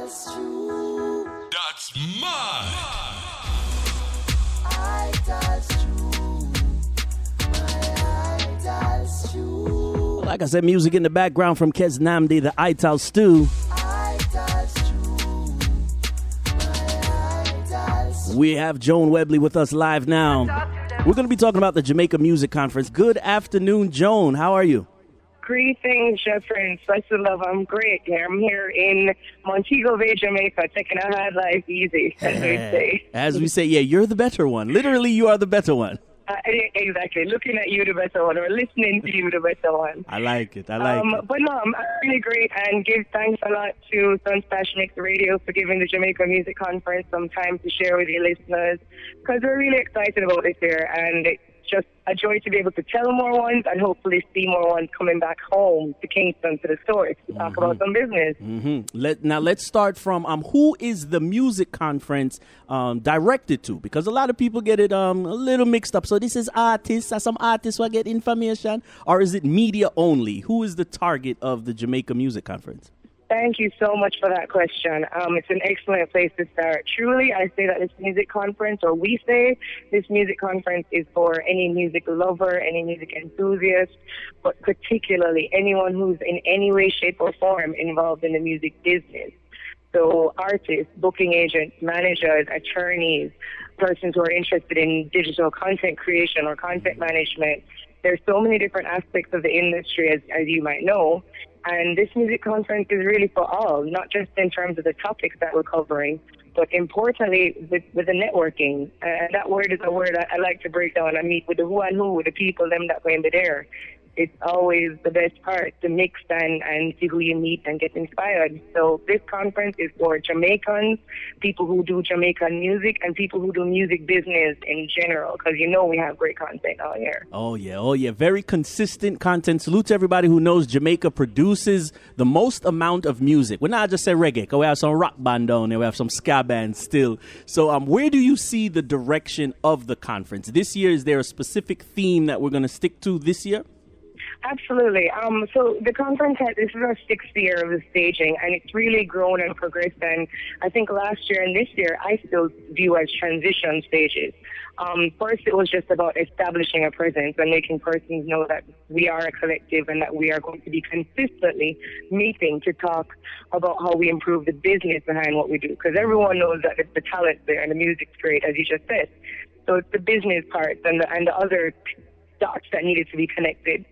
That's true. That's mine. I that's true. My I that's true. Like I said, music in the background from Kez Namdi, the Ital Stew. I that's true. My I that's We have Joan Webley with us live now. We're going to be talking about the Jamaica Music Conference. Good afternoon, Joan. How are you? Greetings, Jeffrey and Spice of Love. I'm great. I'm here in Montego Bay, Jamaica, taking a hard life easy, as we say. As we say, yeah, you're the better one. Literally, you are the better one. Uh, exactly. Looking at you, the better one, or listening to you, the better one. I like it. I like um, it. but no, I'm really great and give thanks a lot to Sunsplash Mix Radio for giving the Jamaica Music Conference some time to share with your listeners because we're really excited about this year and it's just a joy to be able to tell more ones and hopefully see more ones coming back home to Kingston to the stores to talk about some business. hmm Let now let's start from um who is the music conference um directed to because a lot of people get it um a little mixed up. So this is artists, are some artists will get information, or is it media only? Who is the target of the Jamaica Music Conference? Thank you so much for that question. Um, it's an excellent place to start. Truly, I say that this music conference, or we say this music conference, is for any music lover, any music enthusiast, but particularly anyone who's in any way, shape, or form involved in the music business. So artists, booking agents, managers, attorneys, persons who are interested in digital content creation or content management. There's so many different aspects of the industry, as, as you might know. And this music conference is really for all, not just in terms of the topics that we're covering, but importantly with, with the networking. And that word is a word I, I like to break down. I meet with the who and who, the people, them that going to be there. It's always the best part to mix and, and see who you meet and get inspired. So this conference is for Jamaicans, people who do Jamaican music, and people who do music business in general, because you know we have great content all year. Oh yeah, oh yeah, very consistent content. Salute to everybody who knows Jamaica produces the most amount of music. We're not just say reggae, we have some rock band down there, we have some ska band still. So um, where do you see the direction of the conference this year? Is there a specific theme that we're going to stick to this year? Absolutely. Um, so the conference has, this is our sixth year of staging, and it's really grown and progressed. And I think last year and this year, I still view as transition stages. Um, first, it was just about establishing a presence and making persons know that we are a collective and that we are going to be consistently meeting to talk about how we improve the business behind what we do. Because everyone knows that it's the talent there and the music's great, as you just said. So it's the business parts and the, and the other dots that needed to be connected.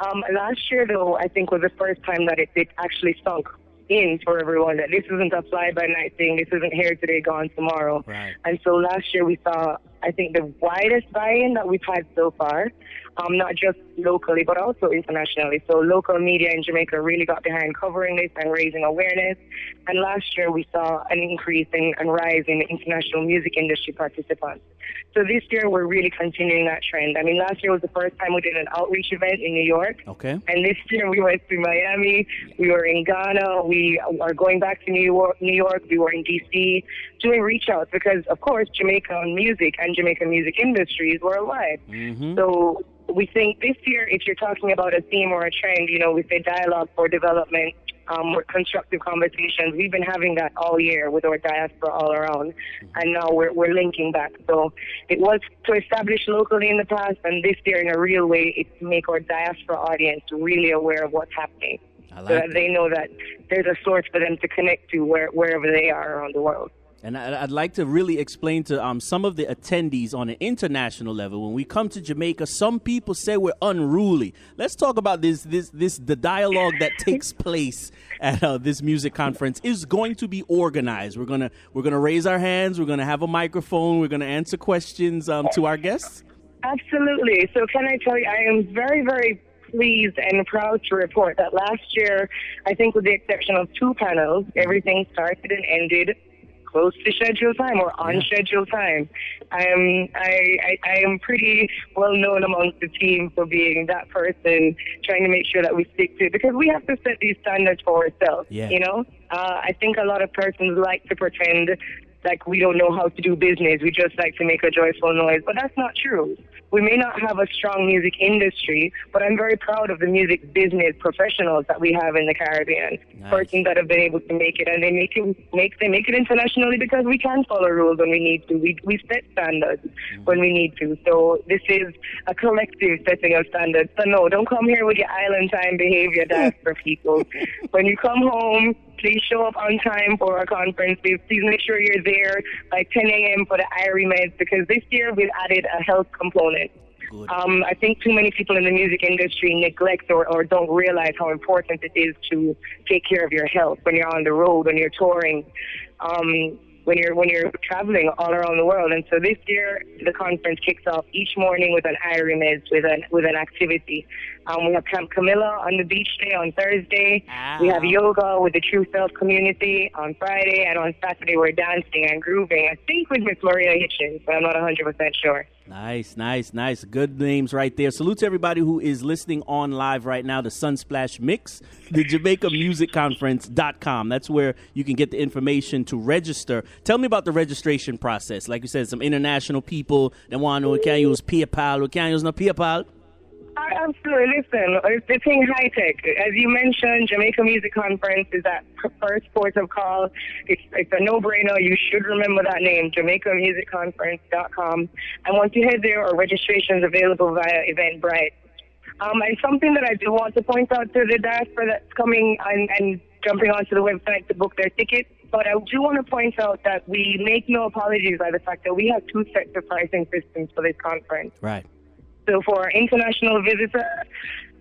Um, last year, though, I think was the first time that it, it actually sunk in for everyone that this isn't a fly by night thing. This isn't here today, gone tomorrow. Right. And so last year we saw, I think, the widest buy-in that we've had so far, um, not just locally but also internationally. So local media in Jamaica really got behind covering this and raising awareness. And last year we saw an increase in, and rise in international music industry participants. So this year we're really continuing that trend. I mean, last year was the first time we did an outreach event in New York. Okay. And this year we went to Miami, we were in Ghana, we are going back to New York, New York, we were in DC doing reach outs because of course Jamaican music and Jamaican music industries were alive. Mm-hmm. So we think this year if you're talking about a theme or a trend, you know, we say dialogue for development, um, constructive conversations. We've been having that all year with our diaspora all around, and now we're we're linking back. So it was to establish locally in the past, and this year in a real way, it's to make our diaspora audience really aware of what's happening, I so like that they know that there's a source for them to connect to where, wherever they are around the world. And I'd like to really explain to um, some of the attendees on an international level. When we come to Jamaica, some people say we're unruly. Let's talk about this. This, this, the dialogue that takes place at uh, this music conference is going to be organized. We're gonna, we're gonna raise our hands. We're gonna have a microphone. We're gonna answer questions um, to our guests. Absolutely. So can I tell you, I am very, very pleased and proud to report that last year, I think with the exception of two panels, everything started and ended close to schedule time or on schedule time. I am I, I, I am pretty well known amongst the team for being that person trying to make sure that we stick to it because we have to set these standards for ourselves. Yeah. You know? Uh, I think a lot of persons like to pretend like we don't know how to do business. We just like to make a joyful noise, but that's not true. We may not have a strong music industry, but I'm very proud of the music business professionals that we have in the Caribbean. Nice. Persons that have been able to make it, and they make it make they make it internationally because we can follow rules when we need to. We we set standards mm-hmm. when we need to. So this is a collective setting of standards. So no, don't come here with your island time behavior. That's for people. when you come home, please show up on time for our conference. Please, please make sure you're there by 10 a.m. for the IRE meds because this year we've added a health component. Um, I think too many people in the music industry neglect or, or don't realize how important it is to take care of your health when you're on the road, when you're touring, um, when you're when you're traveling all around the world. And so this year, the conference kicks off each morning with an IRIMEDS, with an with an activity. Um, we have Camp Camilla on the beach day on Thursday. We have yoga with the True Self community on Friday, and on Saturday we're dancing and grooving. I think with Miss Maria Hitchens, but I'm not 100% sure. Nice, nice, nice. Good names right there. Salute to everybody who is listening on live right now, the Sunsplash Mix, the Jamaica Music Conference.com. That's where you can get the information to register. Tell me about the registration process. Like you said, some international people that want to know, can use PayPal, can use no PayPal. Absolutely. Listen, it's the thing high tech. As you mentioned, Jamaica Music Conference is that first port of call. It's, it's a no-brainer. You should remember that name, JamaicaMusicConference.com. And once you head there, our registration is available via Eventbrite. Um, and something that I do want to point out to the diaspora that's coming and, and jumping onto the website to book their tickets. But I do want to point out that we make no apologies by the fact that we have two sets of pricing systems for this conference. Right. So for international visitors,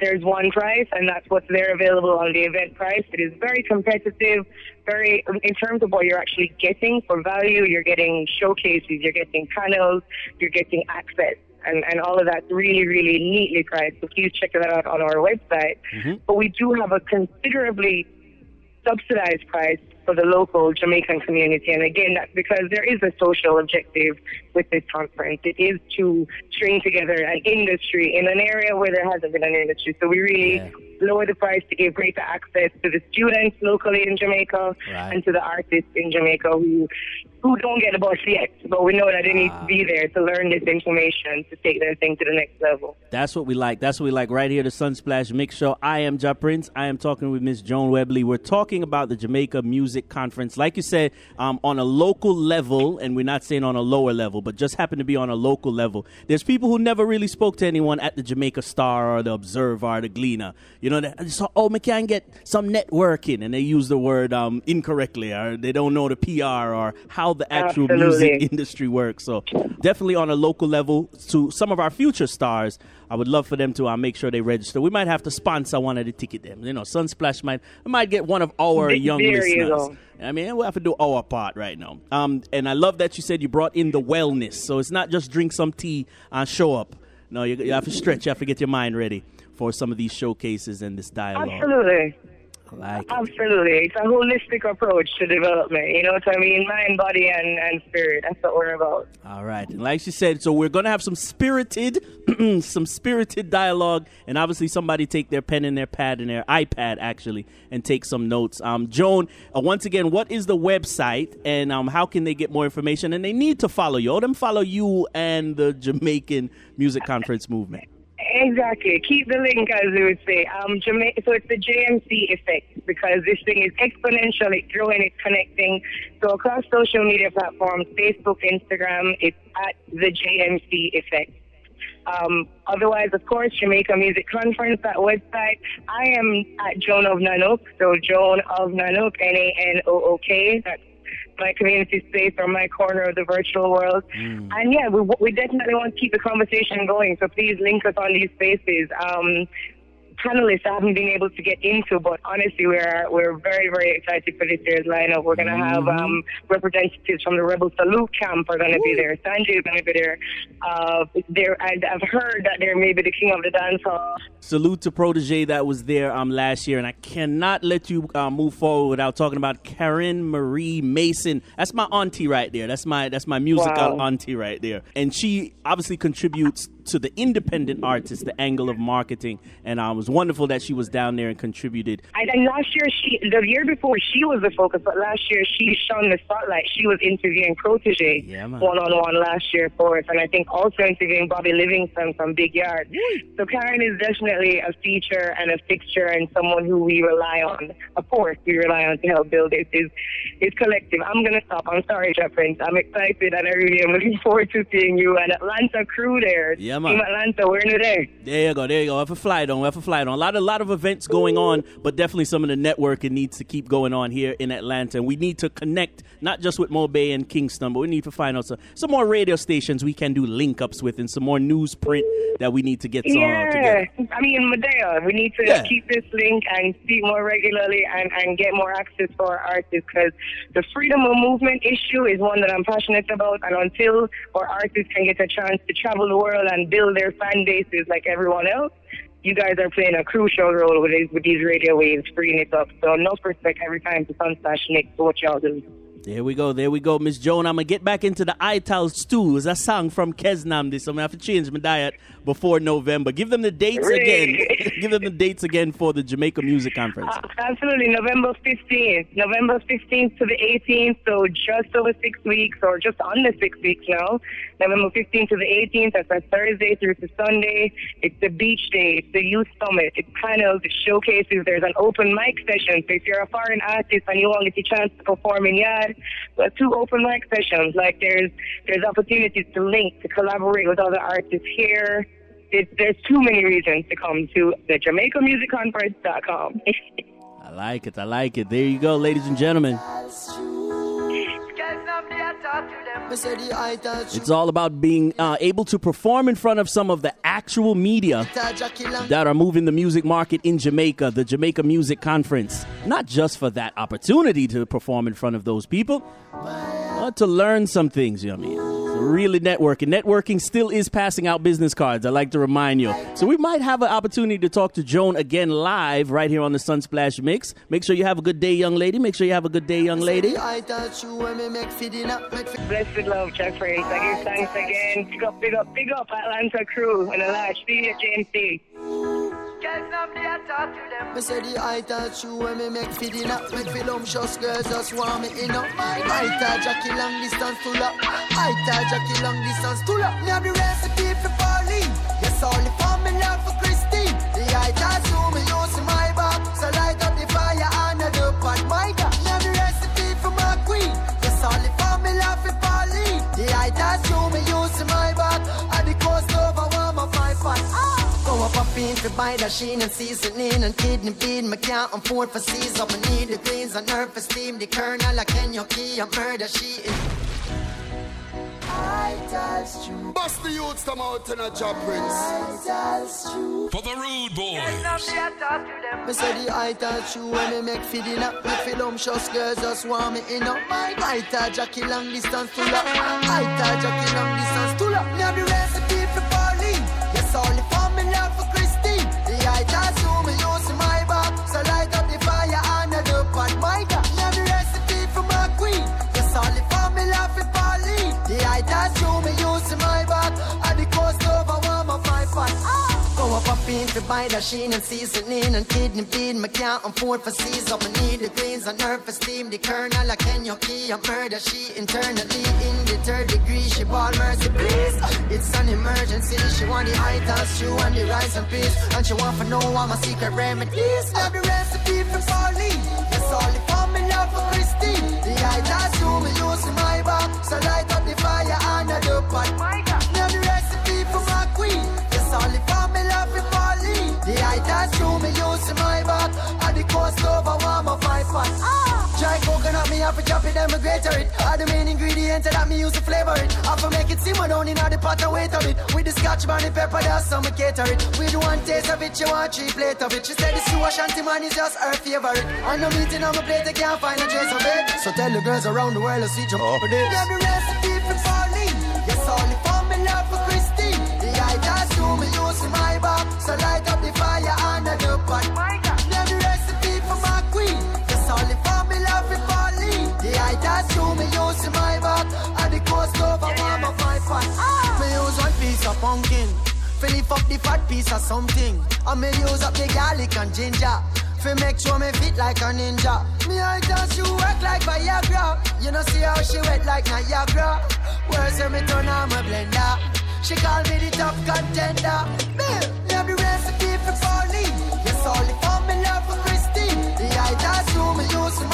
there's one price, and that's what's there available on the Eventbrite. It is very competitive, very um, in terms of what you're actually getting for value. You're getting showcases, you're getting panels, you're getting access. And, and all of that's really, really neatly priced. So please check that out on our website. Mm-hmm. But we do have a considerably subsidized price for the local Jamaican community. And again, that's because there is a social objective with this conference. It is to string together an industry in an area where there hasn't been an industry. So we really Yeah. lower the price to give greater access to the students locally in Jamaica Right. and to the artists in Jamaica who who don't get a bus yet, but we know that they need to be there to learn this information to take their thing to the next level. That's what we like. That's what we like right here, the Sunsplash Mix Show. I am Ja Prince. I am talking with Miss Joan Webley. We're talking about the Jamaica Music Conference. Like you said, um, on a local level, and we're not saying on a lower level, but just happen to be on a local level. There's people who never really spoke to anyone at the Jamaica Star or the Observer or the Gleaner. You know, they just, oh, we can get some networking, and they use the word um, incorrectly, or they don't know the PR or how the actual Absolutely. music industry works. So definitely on a local level to some of our future stars. I would love for them to uh, make sure they register. We might have to sponsor one of the ticket them. You know, Sunsplash might might get one of our There young you listeners. go. I mean, we'll have to do our part right now. Um, and I love that you said you brought in the wellness. So it's not just drink some tea and show up. No, you, you have to stretch. You have to get your mind ready for some of these showcases and this dialogue. Absolutely. Like it. Absolutely. It's a holistic approach to development. You know what I mean? Mind, body, and, and spirit. That's what we're about. All right. And like she said, so we're going to have some spirited, some spirited dialogue, and obviously somebody take their pen and their pad and their iPad actually and take some notes. Um, Joan, uh, once again, what is the website and um, how can they get more information? And they need to follow you. All them follow you and the Jamaican Music Conference movement. Exactly. Keep the link, as we would say. Um, Jama- so it's the JMC effect because this thing is exponential. It's growing. It's connecting. So across social media platforms, Facebook, Instagram, it's at the JMC effect. Um, otherwise, of course, Jamaica Music Conference, that website. I am at Joan of Nanook, so Joan of Nanook, N-A-N-O-O-K. That's my community space or my corner of the virtual world. And yeah, we, we definitely want to keep the conversation going, so please link us on these spaces. Um, panelists I haven't been able to get into, but honestly, we're we're very very excited for this year's lineup. We're gonna have um, representatives from the Rebel Salute camp are gonna be there. Sanjay is gonna be there. Uh, there, and I've heard that there may be the king of the dance hall. Salute to Protoje that was there um, last year, and I cannot let you uh, move forward without talking about Karen Marie Mason. That's my auntie right there. That's my that's my musical Wow. auntie right there, and she obviously contributes to the independent artist, the angle of marketing, and uh, it was wonderful that she was down there and contributed. And, and last year, she the year before, she was the focus, but last year she shone the spotlight. She was interviewing Protoje one on one last year for us, and I think also interviewing Bobby Livingston from Big Yard. So Karen is definitely a feature and a fixture, and someone who we rely on. Of course, we rely on to help build this is is collective. I'm gonna stop. I'm sorry, Jeff Prince. I'm excited, and I really am looking forward to seeing you and Atlanta crew there. Yeah, man. Team Atlanta, we're in there. There you go. There you go. We have a flight on. We have a flight on. A lot, a lot of events going on, but definitely some of the networking needs to keep going on here in Atlanta. And we need to connect not just with Mo Bay and Kingston, but we need to find out some, some more radio stations we can do link ups with, and some more newsprint that we need to get some Yeah, together. I mean, Medea, we need to Yeah. keep this link and speak more regularly and, and get more access for our artists because the freedom of movement issue is one that I'm passionate about. And until our artists can get a chance to travel the world and build their fan bases like everyone else, you guys are playing a crucial role with these, with these radio waves, freeing it up. So, enough respect every time to Sunsplash Mix for what y'all do. There we go. There we go, Miss Joan. I'm gonna get back into the Ital stew. It's a song from Kesnam. This I'm gonna have to change my diet before November. Give them the dates again. Give them the dates again for the Jamaica Music Conference. Uh, Absolutely, November 15th. November 15th to the 18th, so just over six weeks, or just under six weeks now. November 15th to the 18th, that's a Thursday through to Sunday. It's the beach day, it's the youth summit, It kind of showcases, there's an open mic session. So if you're a foreign artist and you want to get a chance to perform in yard, there are two open mic sessions. Like there's there's opportunities to link, to collaborate with other artists here. It's, there's too many reasons to come to the JamaicaMusicConference.com. I like it. I like it. There you go, ladies and gentlemen. It's all about being uh, able to perform in front of some of the actual media that are moving the music market in Jamaica, the Jamaica Music Conference. Not just for that opportunity to perform in front of those people, but to learn some things, you know what I mean? So really networking. Networking still is passing out business cards, I like to remind you. So we might have an opportunity to talk to Joan again live right here on the Sunsplash Mix. Make sure you have a good day, young lady. Make sure you have a good day, young lady. The eye you when me make feeding up, make fi- Blessed love, Jeffrey. I give thanks again. Big up, big up, big up Atlanta crew and a large. See you, James C. Me say the eye touch you when me make feeding up, make feel just girls just want me in up. Eye touch Jackie long distance to love. Eye touch Jackie long distance to love. Me have the recipe for Pauline. Yes, only for me love for up buy the sheen and seasoning and kidney bean. Me can't afford for seas up. I need the greens and nerve for steam. The kernel like Kenyoki and murder she is. I touched you. Bust the youths come out in a job prince. I touched you. For the Rude Boys. Me say the eye touch you when me make feeding up. Me feel umptious girls just want me in up. I touch Jackie long distance to love. I touch the sheen and seasoning and kidney bean. Me can't afford for seas up. I need the greens and nerve for steam. The kernel like Kenyoki and murder she internally in the third degree. She ball mercy please. It's an emergency. She want the toss shoe and the rice and peas. And she want to know all my secret remedies. Have the recipe for Pauline. Yes, only for me love for Christine. The toss shoe me use in my back. So light have to chop it, then me grate it. All the main ingredients that me use to flavor it. I have to make it simmer down in the pot and wait of it. With the scotch bonnet pepper, that's some me cater it. With one taste of it, she want three plate of it. She said the sewer shanty man is just her favorite. And no meeting on my plate, I can't find a trace of it. So tell the girls around the world to see jump oh. for this. Yeah, the recipe for Pauline. Yes, only for me love for Christine. The eye that's you me use in my back. So light up the fire and the pot. That's you me use in my back. And the coast over warm up my pot. Me use one piece of pumpkin. up the fat piece of something. I may use up the garlic and ginger. Fi make sure me fit like a ninja. Me I tell she work like Viagra. You know see how she wet like Niagara. Where's me turn on my blender? She call me the top contender. Me, me have the recipe for Pauline. Yes, all the for me love for Christine. The eye that's you me use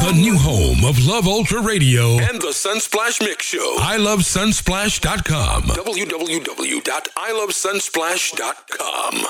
The new home of Love Ultra Radio and the Sunsplash Mix Show. ilovesunsplash.com. www.ilovesunsplash.com.